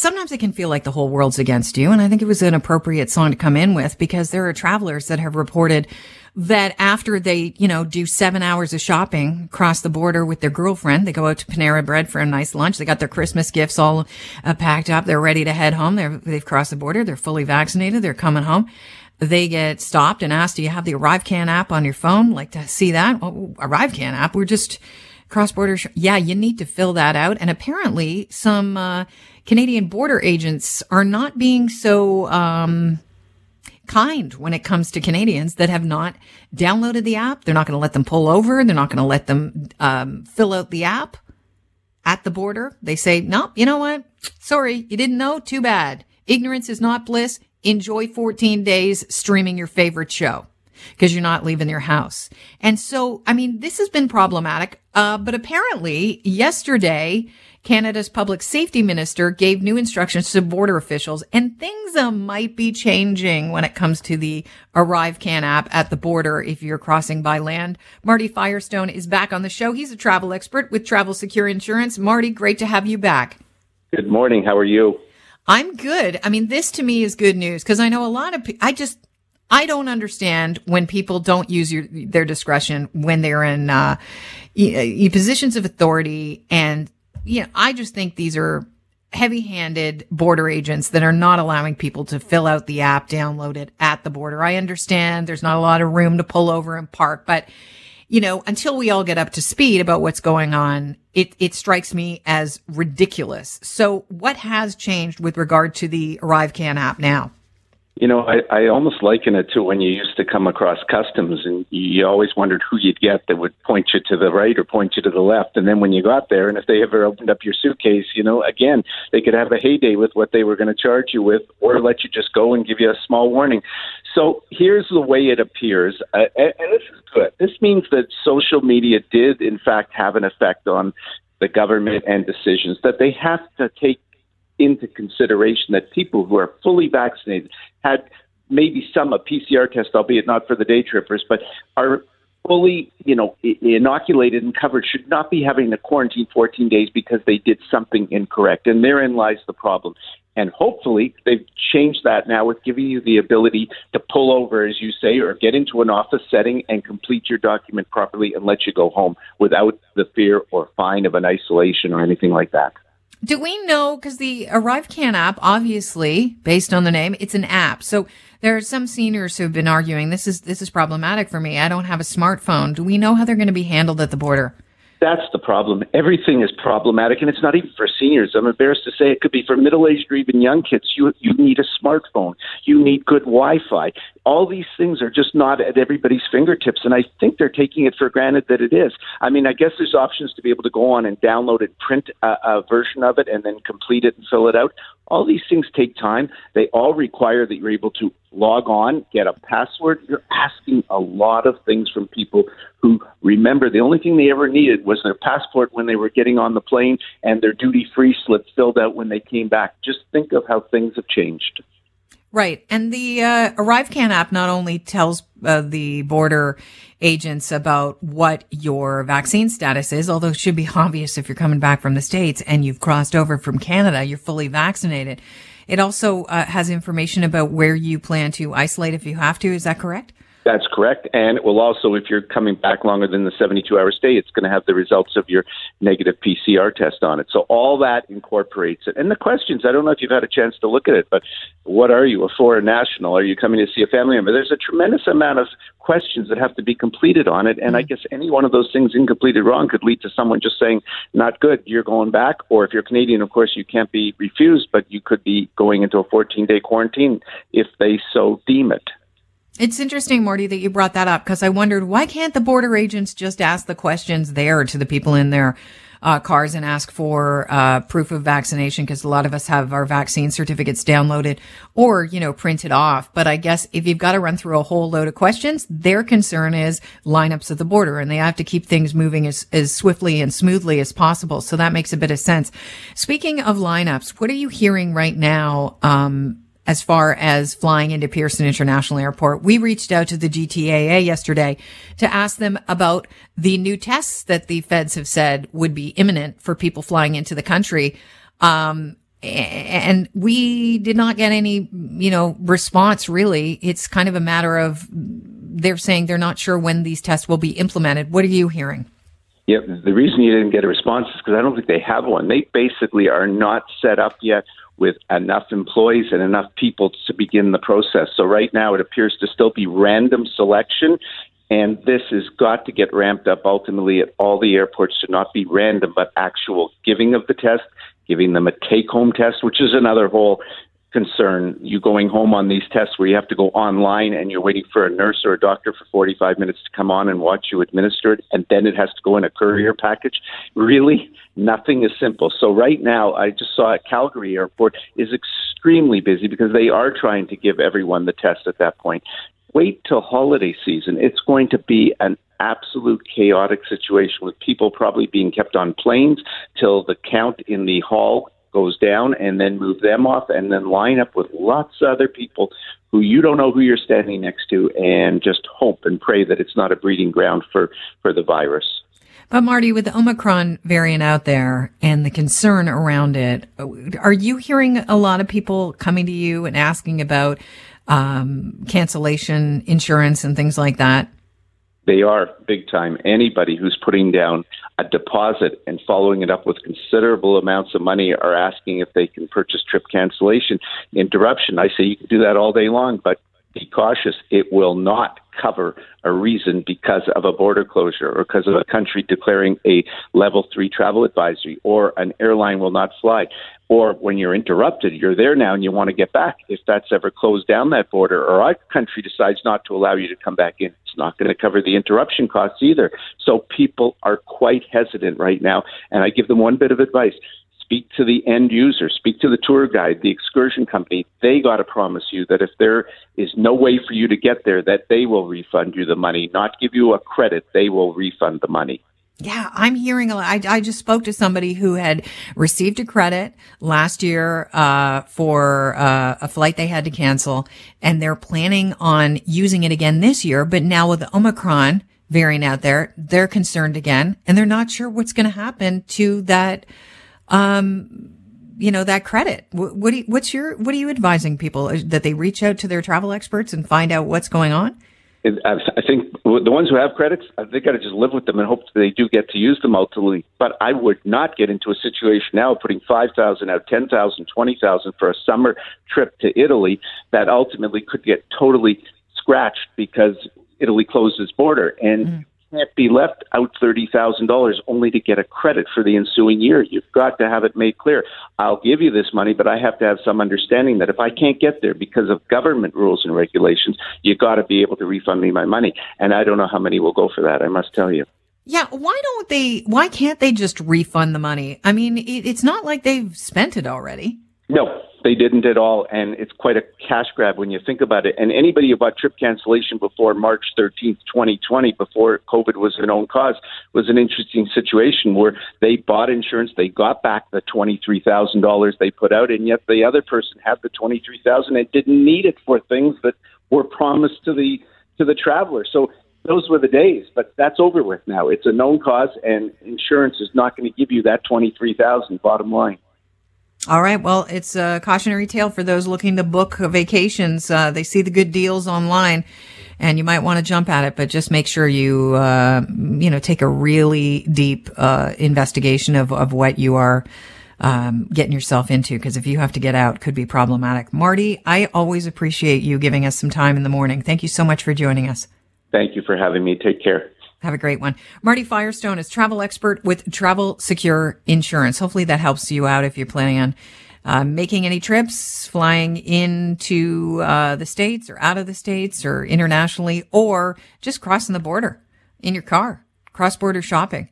sometimes it can feel like the whole world's against you. And I think it was an appropriate song to come in with because there are travelers that have reported that after they, you know, do seven hours of shopping across the border with their girlfriend, they go out to Panera Bread for a nice lunch. They got their Christmas gifts all uh, packed up. They're ready to head home. They're, they've crossed the border. They're fully vaccinated. They're coming home. They get stopped and asked, do you have the ArriveCan app on your phone? Like to see that? Oh, ArriveCan app. We're just cross border. Sh- yeah, you need to fill that out. And apparently some, uh, Canadian border agents are not being so, um, kind when it comes to Canadians that have not downloaded the app. They're not going to let them pull over. They're not going to let them um, fill out the app at the border. They say, nope, you know what? Sorry, you didn't know? Too bad. Ignorance is not bliss. Enjoy 14 days streaming your favorite show because you're not leaving your house. And so, I mean, this has been problematic. Uh, but apparently yesterday, Canada's public safety minister gave new instructions to border officials and things uh, might be changing when it comes to the ArriveCan app at the border if you're crossing by land. Marty Firestone is back on the show. He's a travel expert with Travel Secure Insurance. Marty, great to have you back. Good morning. How are you? I'm good. I mean, this to me is good news because I know a lot of people, I just, I don't understand when people don't use your, their discretion when they're in, uh, positions of authority and you know, I just think these are heavy handed border agents that are not allowing people to fill out the app, download it at the border. I understand there's not a lot of room to pull over and park, but you know, until we all get up to speed about what's going on, it, it strikes me as ridiculous. So what has changed with regard to the ArriveCan app now? You know, I, I almost liken it to when you used to come across customs and you always wondered who you'd get that would point you to the right or point you to the left. And then when you got there, and if they ever opened up your suitcase, you know, again, they could have a heyday with what they were going to charge you with or let you just go and give you a small warning. So here's the way it appears. Uh, and this is good. This means that social media did, in fact, have an effect on the government and decisions that they have to take into consideration that people who are fully vaccinated had maybe some a PCR test, albeit not for the day trippers, but are fully, you know, inoculated and covered should not be having to quarantine 14 days because they did something incorrect. And therein lies the problem. And hopefully they've changed that now with giving you the ability to pull over, as you say, or get into an office setting and complete your document properly and let you go home without the fear or fine of an isolation or anything like that. Do we know, because the ArriveCan app, obviously, based on the name, it's an app. So there are some seniors who have been arguing this is, this is problematic for me. I don't have a smartphone. Do we know how they're going to be handled at the border? That's the problem. Everything is problematic, and it's not even for seniors. I'm embarrassed to say it could be for middle-aged or even young kids. You you need a smartphone. You need good Wi-Fi. All these things are just not at everybody's fingertips, and I think they're taking it for granted that it is. I mean, I guess there's options to be able to go on and download and print a, a version of it, and then complete it and fill it out. All these things take time. They all require that you're able to log on, get a password. You're asking a lot of things from people who remember the only thing they ever needed was their passport when they were getting on the plane and their duty free slip filled out when they came back. Just think of how things have changed. Right. And the uh, ArriveCan app not only tells uh, the border agents about what your vaccine status is, although it should be obvious if you're coming back from the States and you've crossed over from Canada, you're fully vaccinated. It also uh, has information about where you plan to isolate if you have to. Is that correct? That's correct. And it will also, if you're coming back longer than the 72 hour stay, it's going to have the results of your negative PCR test on it. So all that incorporates it. And the questions, I don't know if you've had a chance to look at it, but what are you, a foreign national? Are you coming to see a family member? There's a tremendous amount of questions that have to be completed on it. And I mm-hmm. guess any one of those things incompleted wrong could lead to someone just saying, not good, you're going back. Or if you're Canadian, of course, you can't be refused, but you could be going into a 14 day quarantine if they so deem it. It's interesting, Marty, that you brought that up because I wondered why can't the border agents just ask the questions there to the people in their uh, cars and ask for uh, proof of vaccination because a lot of us have our vaccine certificates downloaded or you know printed off. But I guess if you've got to run through a whole load of questions, their concern is lineups at the border, and they have to keep things moving as as swiftly and smoothly as possible. So that makes a bit of sense. Speaking of lineups, what are you hearing right now? Um, as far as flying into Pearson International Airport. We reached out to the GTAA yesterday to ask them about the new tests that the feds have said would be imminent for people flying into the country. Um, and we did not get any, you know, response really. It's kind of a matter of they're saying they're not sure when these tests will be implemented. What are you hearing? Yeah, the reason you didn't get a response is because I don't think they have one. They basically are not set up yet with enough employees and enough people to begin the process. So right now it appears to still be random selection. And this has got to get ramped up ultimately at all the airports to not be random, but actual giving of the test, giving them a take home test, which is another whole concern. You going home on these tests where you have to go online and you're waiting for a nurse or a doctor for 45 minutes to come on and watch you administer it, and then it has to go in a courier package. Really, nothing is simple. So right now, I just saw at Calgary Airport is extremely busy because they are trying to give everyone the test at that point. Wait till holiday season. It's going to be an absolute chaotic situation with people probably being kept on planes till the count in the hall goes down and then move them off and then line up with lots of other people who you don't know who you're standing next to and just hope and pray that it's not a breeding ground for, for the virus. But Marty, with the Omicron variant out there and the concern around it, are you hearing a lot of people coming to you and asking about um, cancellation insurance and things like that? They are big time. Anybody who's putting down a deposit and following it up with considerable amounts of money are asking if they can purchase trip cancellation interruption. I say you can do that all day long, but be cautious. It will not cover a reason because of a border closure or because of a country declaring a level three travel advisory or an airline will not fly or when you're interrupted, you're there now and you want to get back. If that's ever closed down that border, or our country decides not to allow you to come back in, it's not going to cover the interruption costs either. So people are quite hesitant right now. And I give them one bit of advice speak to the end user, speak to the tour guide, the excursion company. They got to promise you that if there is no way for you to get there, that they will refund you the money, not give you a credit. They will refund the money. Yeah, I'm hearing a lot. I, I just spoke to somebody who had received a credit last year uh, for uh, a flight they had to cancel, and they're planning on using it again this year. But now with the Omicron variant out there, they're concerned again, and they're not sure what's going to happen to that. Um, you know that credit. What, what you, what's your what are you advising people that they reach out to their travel experts and find out what's going on? I think the ones who have credits, they got to just live with them and hope that they do get to use them ultimately. But I would not get into a situation now of putting 5,000 out, 10,000, 20,000 for a summer trip to Italy that ultimately could get totally scratched because Italy closed its border. And mm can't be left out $30,000 only to get a credit for the ensuing year. You've got to have it made clear. I'll give you this money, but I have to have some understanding that if I can't get there because of government rules and regulations, you've got to be able to refund me my money. And I don't know how many will go for that, I must tell you. Yeah, why don't they, why can't they just refund the money? I mean, it, it's not like they've spent it already. No, they didn't at all, and it's quite a cash grab when you think about it. And anybody who bought trip cancellation before March 13th, 2020, before COVID was a known cause, was an interesting situation where they bought insurance, they got back the $23,000 they put out, and yet the other person had the 23000 and didn't need it for things that were promised to the to the traveler. So those were the days, but that's over with now. It's a known cause, and insurance is not going to give you that 23000 bottom line. All right. Well, it's a cautionary tale for those looking to book vacations. Uh, they see the good deals online and you might want to jump at it, but just make sure you, uh, you know, take a really deep, uh, investigation of, of what you are, um, getting yourself into. Cause if you have to get out, could be problematic. Marty, I always appreciate you giving us some time in the morning. Thank you so much for joining us. Thank you for having me. Take care. Have a great one. Marty Firestone is travel expert with Travel Secure Insurance. Hopefully that helps you out if you're planning on uh, making any trips, flying into uh, the states or out of the states or internationally, or just crossing the border in your car, cross border shopping.